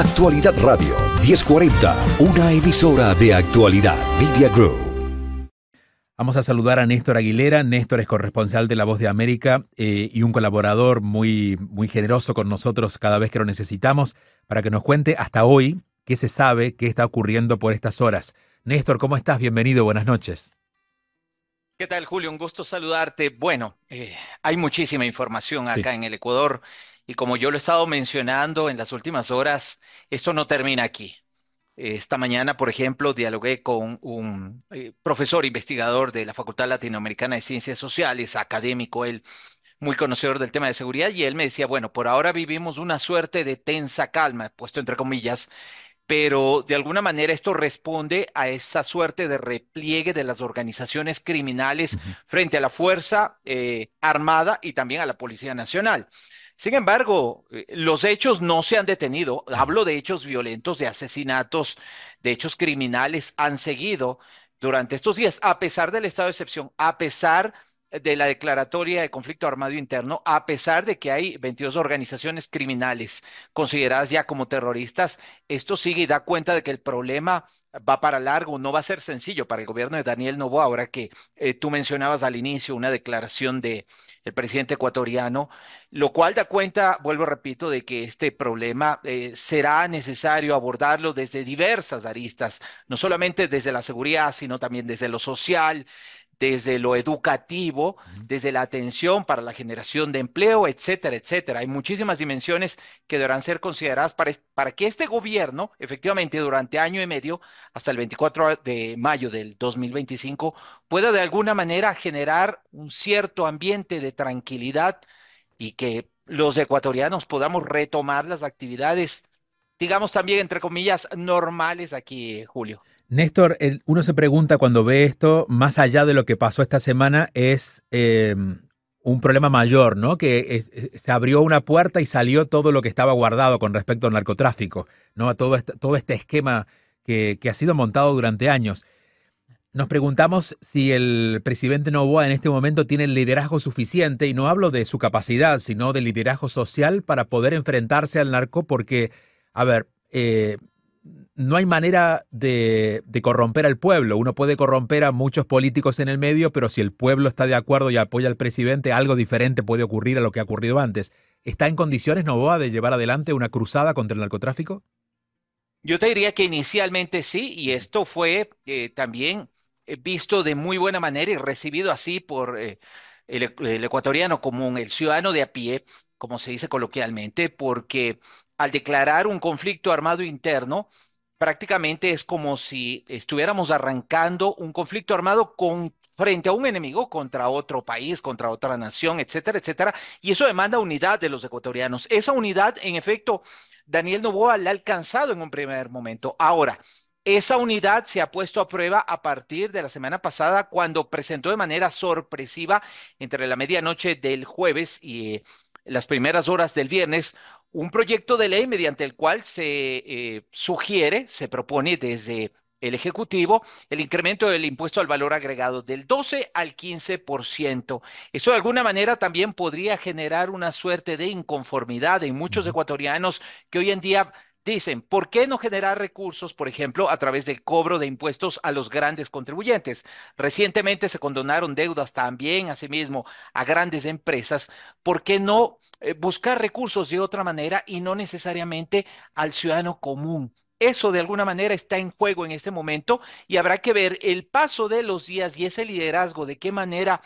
Actualidad Radio 1040, una emisora de actualidad Media Group. Vamos a saludar a Néstor Aguilera. Néstor es corresponsal de La Voz de América eh, y un colaborador muy, muy generoso con nosotros cada vez que lo necesitamos para que nos cuente hasta hoy qué se sabe, qué está ocurriendo por estas horas. Néstor, ¿cómo estás? Bienvenido, buenas noches. ¿Qué tal, Julio? Un gusto saludarte. Bueno, eh, hay muchísima información acá en el Ecuador. Y como yo lo he estado mencionando en las últimas horas, esto no termina aquí. Esta mañana, por ejemplo, dialogué con un eh, profesor investigador de la Facultad Latinoamericana de Ciencias Sociales, académico, él muy conocedor del tema de seguridad, y él me decía, bueno, por ahora vivimos una suerte de tensa calma, puesto entre comillas, pero de alguna manera esto responde a esa suerte de repliegue de las organizaciones criminales frente a la Fuerza eh, Armada y también a la Policía Nacional. Sin embargo, eh, los hechos no se han detenido. Hablo de hechos violentos, de asesinatos, de hechos criminales han seguido durante estos días, a pesar del estado de excepción, a pesar de la declaratoria de conflicto armado interno, a pesar de que hay 22 organizaciones criminales consideradas ya como terroristas, esto sigue y da cuenta de que el problema va para largo, no va a ser sencillo para el gobierno de Daniel Novoa, ahora que eh, tú mencionabas al inicio una declaración de el presidente ecuatoriano, lo cual da cuenta, vuelvo repito, de que este problema eh, será necesario abordarlo desde diversas aristas, no solamente desde la seguridad, sino también desde lo social, desde lo educativo, desde la atención para la generación de empleo, etcétera, etcétera. Hay muchísimas dimensiones que deberán ser consideradas para, para que este gobierno, efectivamente, durante año y medio, hasta el 24 de mayo del 2025, pueda de alguna manera generar un cierto ambiente de tranquilidad y que los ecuatorianos podamos retomar las actividades, digamos también, entre comillas, normales aquí, Julio. Néstor, uno se pregunta cuando ve esto, más allá de lo que pasó esta semana, es em, un problema mayor, ¿no? Que se abrió una puerta y salió todo lo que estaba guardado con respecto al narcotráfico, ¿no? Todo este, todo este esquema que, ha sido montado durante años. Nos preguntamos si el presidente Novoa en este momento tiene el liderazgo suficiente, y no hablo de su capacidad, sino del liderazgo social para poder enfrentarse al narco, porque, a ver, eh, no hay manera de, corromper al pueblo. Uno puede corromper a muchos políticos en el medio, pero si el pueblo está de acuerdo y apoya al presidente, algo diferente puede ocurrir a lo que ha ocurrido antes. ¿Está en condiciones Novoa de llevar adelante una cruzada contra el narcotráfico? Yo te diría que inicialmente sí, y esto fue eh, también eh, visto de muy buena manera y recibido así por eh, el, el ecuatoriano común, el ciudadano de a pie, como se dice coloquialmente, porque al declarar un conflicto armado interno, prácticamente es como si estuviéramos arrancando un conflicto armado con frente a un enemigo contra otro país, contra otra nación, etcétera, etcétera. Y eso demanda unidad de los ecuatorianos. Esa unidad, en efecto, Daniel Novoa la ha alcanzado en un primer momento. Ahora, esa unidad se ha puesto a prueba a partir de la semana pasada cuando presentó de manera sorpresiva entre la medianoche del jueves y eh, las primeras horas del viernes un proyecto de ley mediante el cual se eh, sugiere, se propone desde el Ejecutivo el incremento del impuesto al valor agregado del 12 al 15%. Eso de alguna manera también podría generar una suerte de inconformidad en muchos ecuatorianos que hoy en día Dicen, ¿por qué no generar recursos, por ejemplo, a través del cobro de impuestos a los grandes contribuyentes? Recientemente se condonaron deudas también, asimismo, a grandes empresas. ¿Por qué no eh, buscar recursos de otra manera y no necesariamente al ciudadano común? Eso de alguna manera está en juego en este momento y habrá que ver el paso de los días y ese liderazgo, de qué manera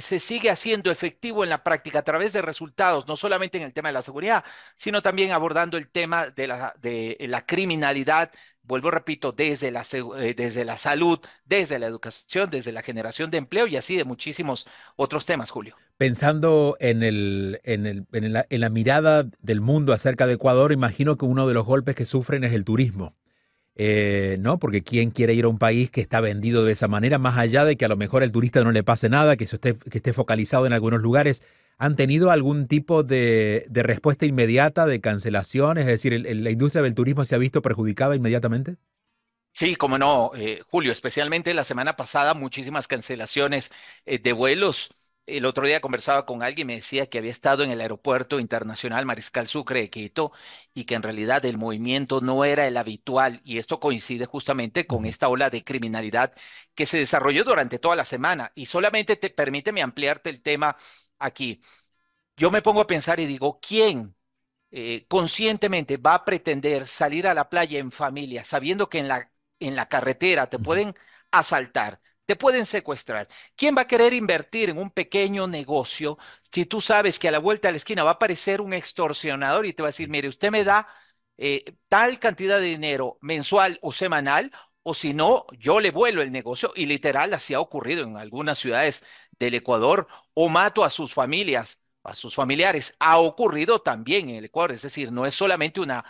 se sigue haciendo efectivo en la práctica a través de resultados, no solamente en el tema de la seguridad, sino también abordando el tema de la, criminalidad, vuelvo, repito, desde la, eh, desde la salud, desde la educación, desde la generación de empleo y así de muchísimos otros temas, Julio. Pensando en, el, en, el, en la mirada del mundo acerca de Ecuador, imagino que uno de los golpes que sufren es el turismo. Eh, ¿no? Porque ¿quién quiere ir a un país que está vendido de esa manera, más allá de que a lo mejor al turista no le pase nada, que, esté, que esté focalizado en algunos lugares? ¿Han tenido algún tipo de, respuesta inmediata, de cancelación? Es decir, ¿la industria del turismo se ha visto perjudicada inmediatamente? Sí, como no, eh, Julio, especialmente la semana pasada, muchísimas cancelaciones eh, de vuelos el otro día conversaba con alguien y me decía que había estado en el aeropuerto internacional Mariscal Sucre de Quito y que en realidad el movimiento no era el habitual y esto coincide justamente con esta ola de criminalidad que se desarrolló durante toda la semana. Y solamente te permíteme ampliarte el tema aquí. Yo me pongo a pensar y digo, ¿quién eh, conscientemente va a pretender salir a la playa en familia sabiendo que en la, en la carretera te pueden asaltar? Te pueden secuestrar. ¿Quién va a querer invertir en un pequeño negocio si tú sabes que a la vuelta de la esquina va a aparecer un extorsionador y te va a decir, mire, usted me da eh, tal cantidad de dinero mensual o semanal, o si no, yo le vuelo el negocio y literal así ha ocurrido en algunas ciudades del Ecuador, o mato a sus familias, a sus familiares. Ha ocurrido también en el Ecuador, es decir, no es solamente una,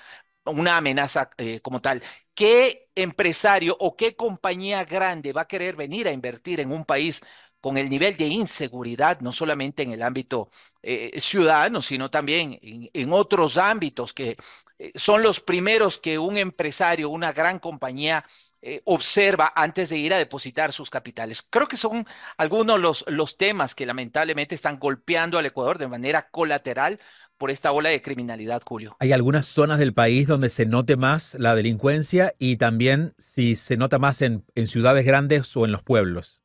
una amenaza eh, como tal. ¿Qué empresario o qué compañía grande va a querer venir a invertir en un país con el nivel de inseguridad, no solamente en el ámbito eh, ciudadano, sino también en, otros ámbitos que eh, son los primeros que un empresario, una gran compañía observa antes de ir a depositar sus capitales. Creo que son algunos los, los temas que lamentablemente están golpeando al Ecuador de manera colateral por esta ola de criminalidad, Julio. Hay algunas zonas del país donde se note más la delincuencia y también si se nota más en, ciudades grandes o en los pueblos.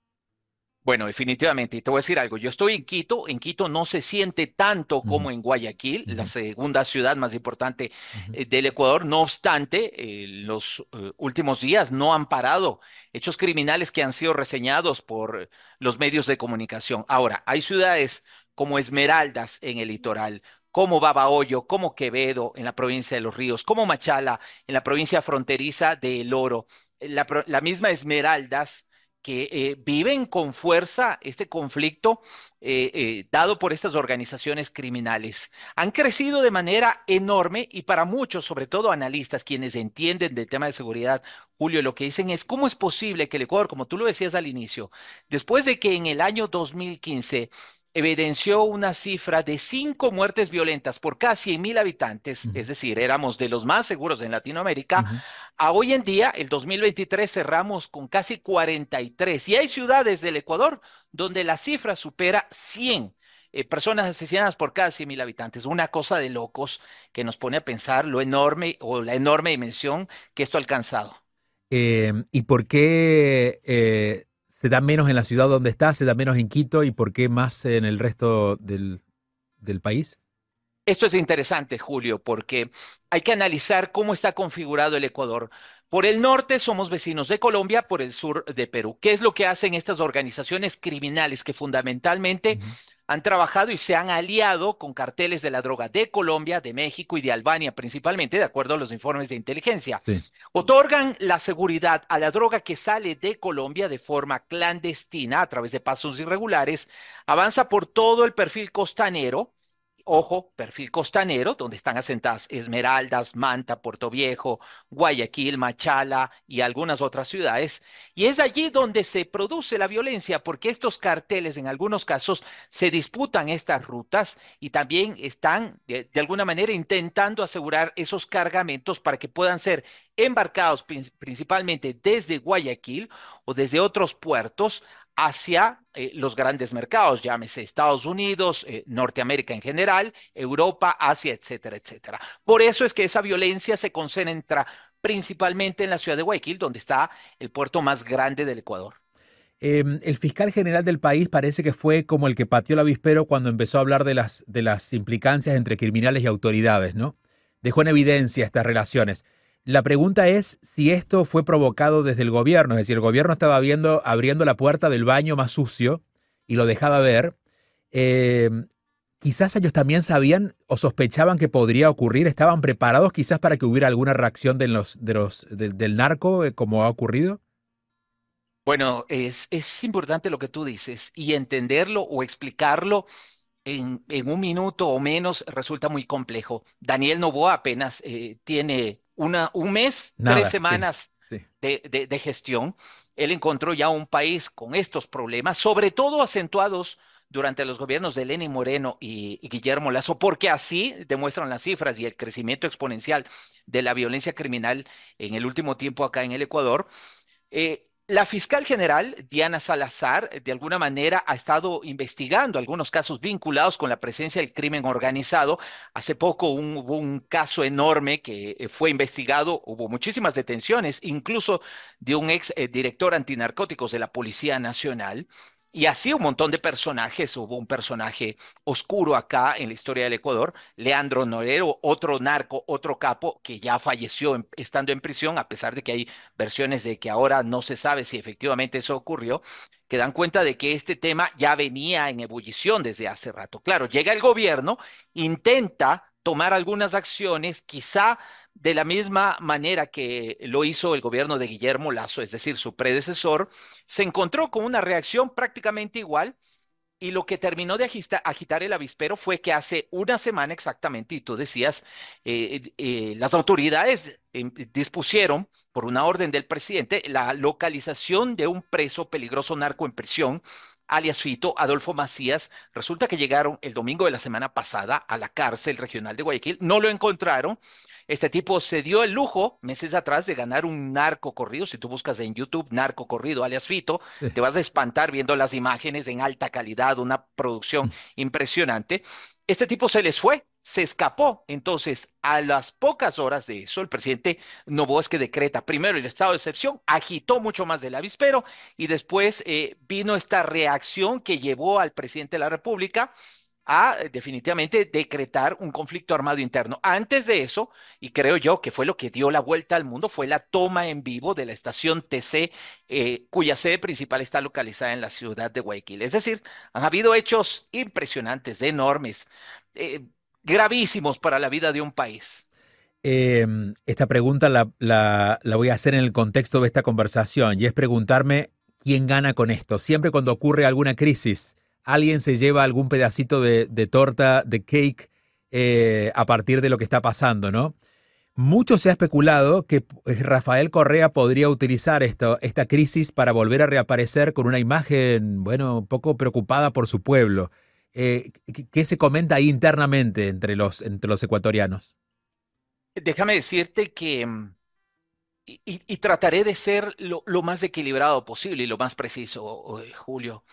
Bueno, definitivamente. Y te voy a decir algo. Yo estoy en Quito. En Quito no se siente tanto como en Guayaquil, la segunda ciudad más importante eh, del Ecuador. No obstante, eh, los eh, últimos días no han parado hechos criminales que han sido reseñados por los medios de comunicación. Ahora, hay ciudades como Esmeraldas en el litoral, como Babahoyo, como Quevedo en la provincia de Los Ríos, como Machala en la provincia fronteriza de El Oro, la, misma Esmeraldas que eh, viven con fuerza este conflicto eh, eh, dado por estas organizaciones criminales. Han crecido de manera enorme y para muchos, sobre todo analistas, quienes entienden del tema de seguridad, Julio, lo que dicen es cómo es posible que el Ecuador, como tú lo decías al inicio, después de que en el año 2015 evidenció una cifra de cinco muertes violentas por casi mil habitantes, es decir, éramos de los más seguros en Latinoamérica, a hoy en día, el 2023, cerramos con casi 43. Y hay ciudades del Ecuador donde la cifra supera 100 eh, personas asesinadas por casi mil habitantes. Una cosa de locos que nos pone a pensar lo enorme o la enorme dimensión que esto ha alcanzado. Em, ¿Y por qué eh, se da menos en la ciudad donde está, se da menos en Quito y por qué más en el resto del, país? Esto es interesante, Julio, porque hay que analizar cómo está configurado el Ecuador. Por el norte somos vecinos de Colombia, por el sur de Perú. ¿Qué es lo que hacen estas organizaciones criminales que fundamentalmente han trabajado y se han aliado con carteles de la droga de Colombia, de México y de Albania principalmente, de acuerdo a los informes de inteligencia. Otorgan la seguridad a la droga que sale de Colombia de forma clandestina a través de pasos irregulares, avanza por todo el perfil costanero ojo, perfil costanero, donde están asentadas Esmeraldas, Manta, Puerto Viejo, Guayaquil, Machala y algunas otras ciudades. Y es allí donde se produce la violencia, porque estos carteles en algunos casos se disputan estas rutas y también están de, alguna manera intentando asegurar esos cargamentos para que puedan ser embarcados principalmente desde Guayaquil o desde otros puertos hacia eh, los grandes mercados, llámese Estados Unidos, eh, Norteamérica en general, Europa, Asia, etcétera, etcétera. Por eso es que esa violencia se concentra principalmente en la ciudad de Guayaquil, donde está el puerto más grande del Ecuador. Em, el fiscal general del país parece que fue como el que pateó el avispero cuando empezó a hablar de las, de las implicancias entre criminales y autoridades, ¿no? Dejó en evidencia estas relaciones. La pregunta es si esto fue provocado desde el gobierno, es decir, el gobierno estaba viendo, abriendo la puerta del baño más sucio y lo dejaba ver. Em, quizás ellos también sabían o sospechaban que podría ocurrir, estaban preparados quizás para que hubiera alguna reacción de los, de los, del narco, eh, como ha ocurrido. Bueno, es, es importante lo que tú dices y entenderlo o explicarlo en, un minuto o menos resulta muy complejo. Daniel Novoa apenas eh, tiene una, un mes, tres semanas De, gestión. Él encontró ya un país con estos problemas, sobre todo acentuados durante los gobiernos de Lenin Moreno y, Guillermo Lazo, porque así demuestran las cifras y el crecimiento exponencial de la violencia criminal en el último tiempo acá en el Ecuador. Eh, La fiscal general, Diana Salazar, de alguna manera ha estado investigando algunos casos vinculados con la presencia del crimen organizado. Hace poco hubo un caso enorme que eh, fue investigado, hubo muchísimas detenciones, incluso de un ex eh, director antinarcóticos de la Policía Nacional. Y así un montón de personajes. Hubo un personaje oscuro acá en la historia del Ecuador, Leandro Norero, otro narco, otro capo que ya falleció estando en prisión, a pesar de que hay versiones de que ahora no se sabe si efectivamente eso ocurrió, que dan cuenta de que este tema ya venía en ebullición desde hace rato. Claro, llega el gobierno, intenta tomar algunas acciones, quizá de la misma manera que lo hizo el gobierno de Guillermo Lazo, es decir, su predecesor, se encontró con una reacción prácticamente igual y lo que terminó de agitar, el avispero fue que hace una semana exactamente, y tú decías, eh, eh, las autoridades em, dispusieron, por una orden del presidente, la localización de un preso peligroso narco en prisión alias Fito, Adolfo Macías, resulta que llegaron el domingo de la semana pasada a la cárcel regional de Guayaquil, no lo encontraron, este tipo se dio el lujo meses atrás de ganar un narco corrido. Si tú buscas en YouTube narco corrido alias Fito, te vas a espantar viendo las imágenes en alta calidad, una producción mm. impresionante. Este tipo se les fue, se escapó. Entonces, a las pocas horas de eso, el presidente Novoa decreta primero el estado de excepción, agitó mucho más del avispero y después eh, vino esta reacción que llevó al presidente de la República a eh, definitivamente decretar un conflicto armado interno. Antes de eso, y creo yo que fue lo que dio la vuelta al mundo, fue la toma en vivo de la estación TC, eh, cuya sede principal está localizada en la ciudad de Guayaquil. Es decir, han habido hechos impresionantes, enormes, gravísimos para la vida de un país. Em, esta pregunta la, voy a hacer en el contexto de esta conversación y es preguntarme quién gana con esto. Siempre cuando ocurre alguna crisis, alguien se lleva algún pedacito de, torta, de cake, eh, a partir de lo que está pasando, ¿no? Mucho se ha especulado que eh, Rafael Correa podría utilizar esta crisis para volver a reaparecer con una imagen, bueno, un poco preocupada por su pueblo. Eh, ¿Qué se comenta ahí internamente entre los, entre los ecuatorianos? Déjame decirte que, mm, y, trataré de ser lo, lo, más equilibrado posible y lo más preciso, Julio.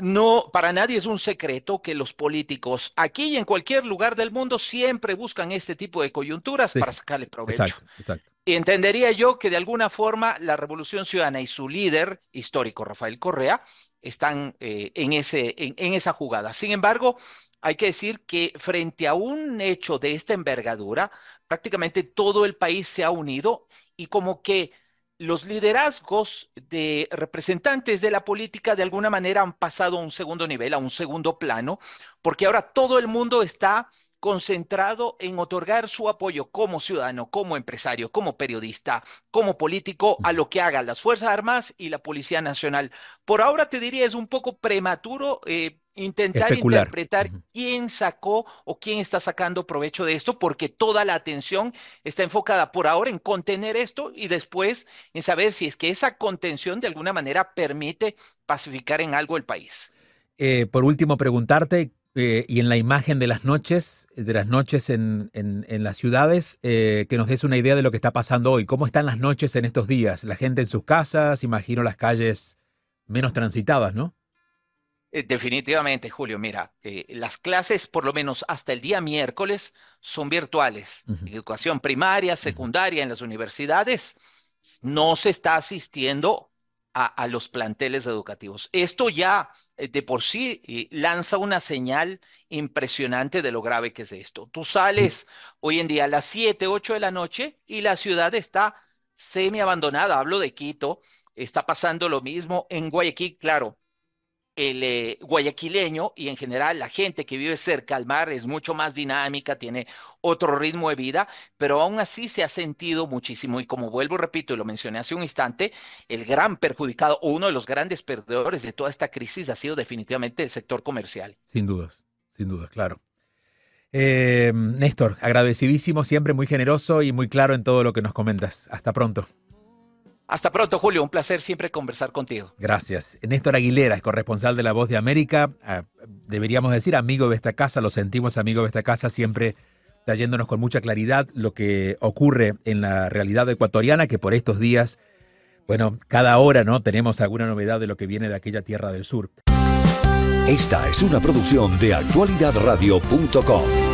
No, para nadie es un secreto que los políticos aquí y en cualquier lugar del mundo siempre buscan este tipo de coyunturas para sacarle provecho. Exacto, exacto. Y entendería yo que de alguna forma la Revolución Ciudadana y su líder histórico, Rafael Correa, están eh, en, ese, en esa jugada. Sin embargo, hay que decir que frente a un hecho de esta envergadura, prácticamente todo el país se ha unido y como que los liderazgos de representantes de la política de alguna manera han pasado a un segundo nivel, a un segundo plano, porque ahora todo el mundo está concentrado en otorgar su apoyo como ciudadano, como empresario, como periodista, como político a lo que hagan las Fuerzas Armadas y la Policía Nacional. Por ahora te diría es un poco prematuro eh, intentar interpretar quién sacó o quién está sacando provecho de esto, porque toda la atención está enfocada por ahora en contener esto y después en saber si es que esa contención de alguna manera permite pacificar en algo el país. Eh, por último, preguntarte, eh, y en la imagen de las noches, de las noches en, las ciudades, eh, que nos des una idea de lo que está pasando hoy. ¿Cómo están las noches en estos días? La gente en sus casas, imagino las calles menos transitadas, ¿no? Eh, definitivamente, Julio. Mira, eh, las clases, por lo menos hasta el día miércoles, son virtuales. Educación primaria, secundaria en las universidades, no se está asistiendo a, los planteles educativos. Esto ya de por sí lanza una señal impresionante de lo grave que es esto. Tú sales hoy en día a las 7, 8 de la noche y la ciudad está semi abandonada. Hablo de Quito. Está pasando lo mismo en Guayaquil, claro el eh, guayaquileño y en general la gente que vive cerca al mar es mucho más dinámica, tiene otro ritmo de vida, pero aún así se ha sentido muchísimo y como vuelvo repito y lo mencioné hace un instante, el gran perjudicado o uno de los grandes perdedores de toda esta crisis ha sido definitivamente el sector comercial. Sin dudas, sin dudas, claro. Eh, Néstor, agradecidísimo, siempre muy generoso y muy claro en todo lo que nos comentas. Hasta pronto. Hasta pronto, Julio. Un placer siempre conversar contigo. Gracias. Néstor Aguilera es corresponsal de La Voz de América. Ah, deberíamos decir amigo de esta casa, lo sentimos amigo de esta casa, siempre trayéndonos con mucha claridad lo que ocurre en la realidad ecuatoriana, que por estos días Bueno, cada hora, ¿no? Tenemos alguna novedad de lo que viene de aquella tierra del sur. Esta es una producción de actualidadradio.com.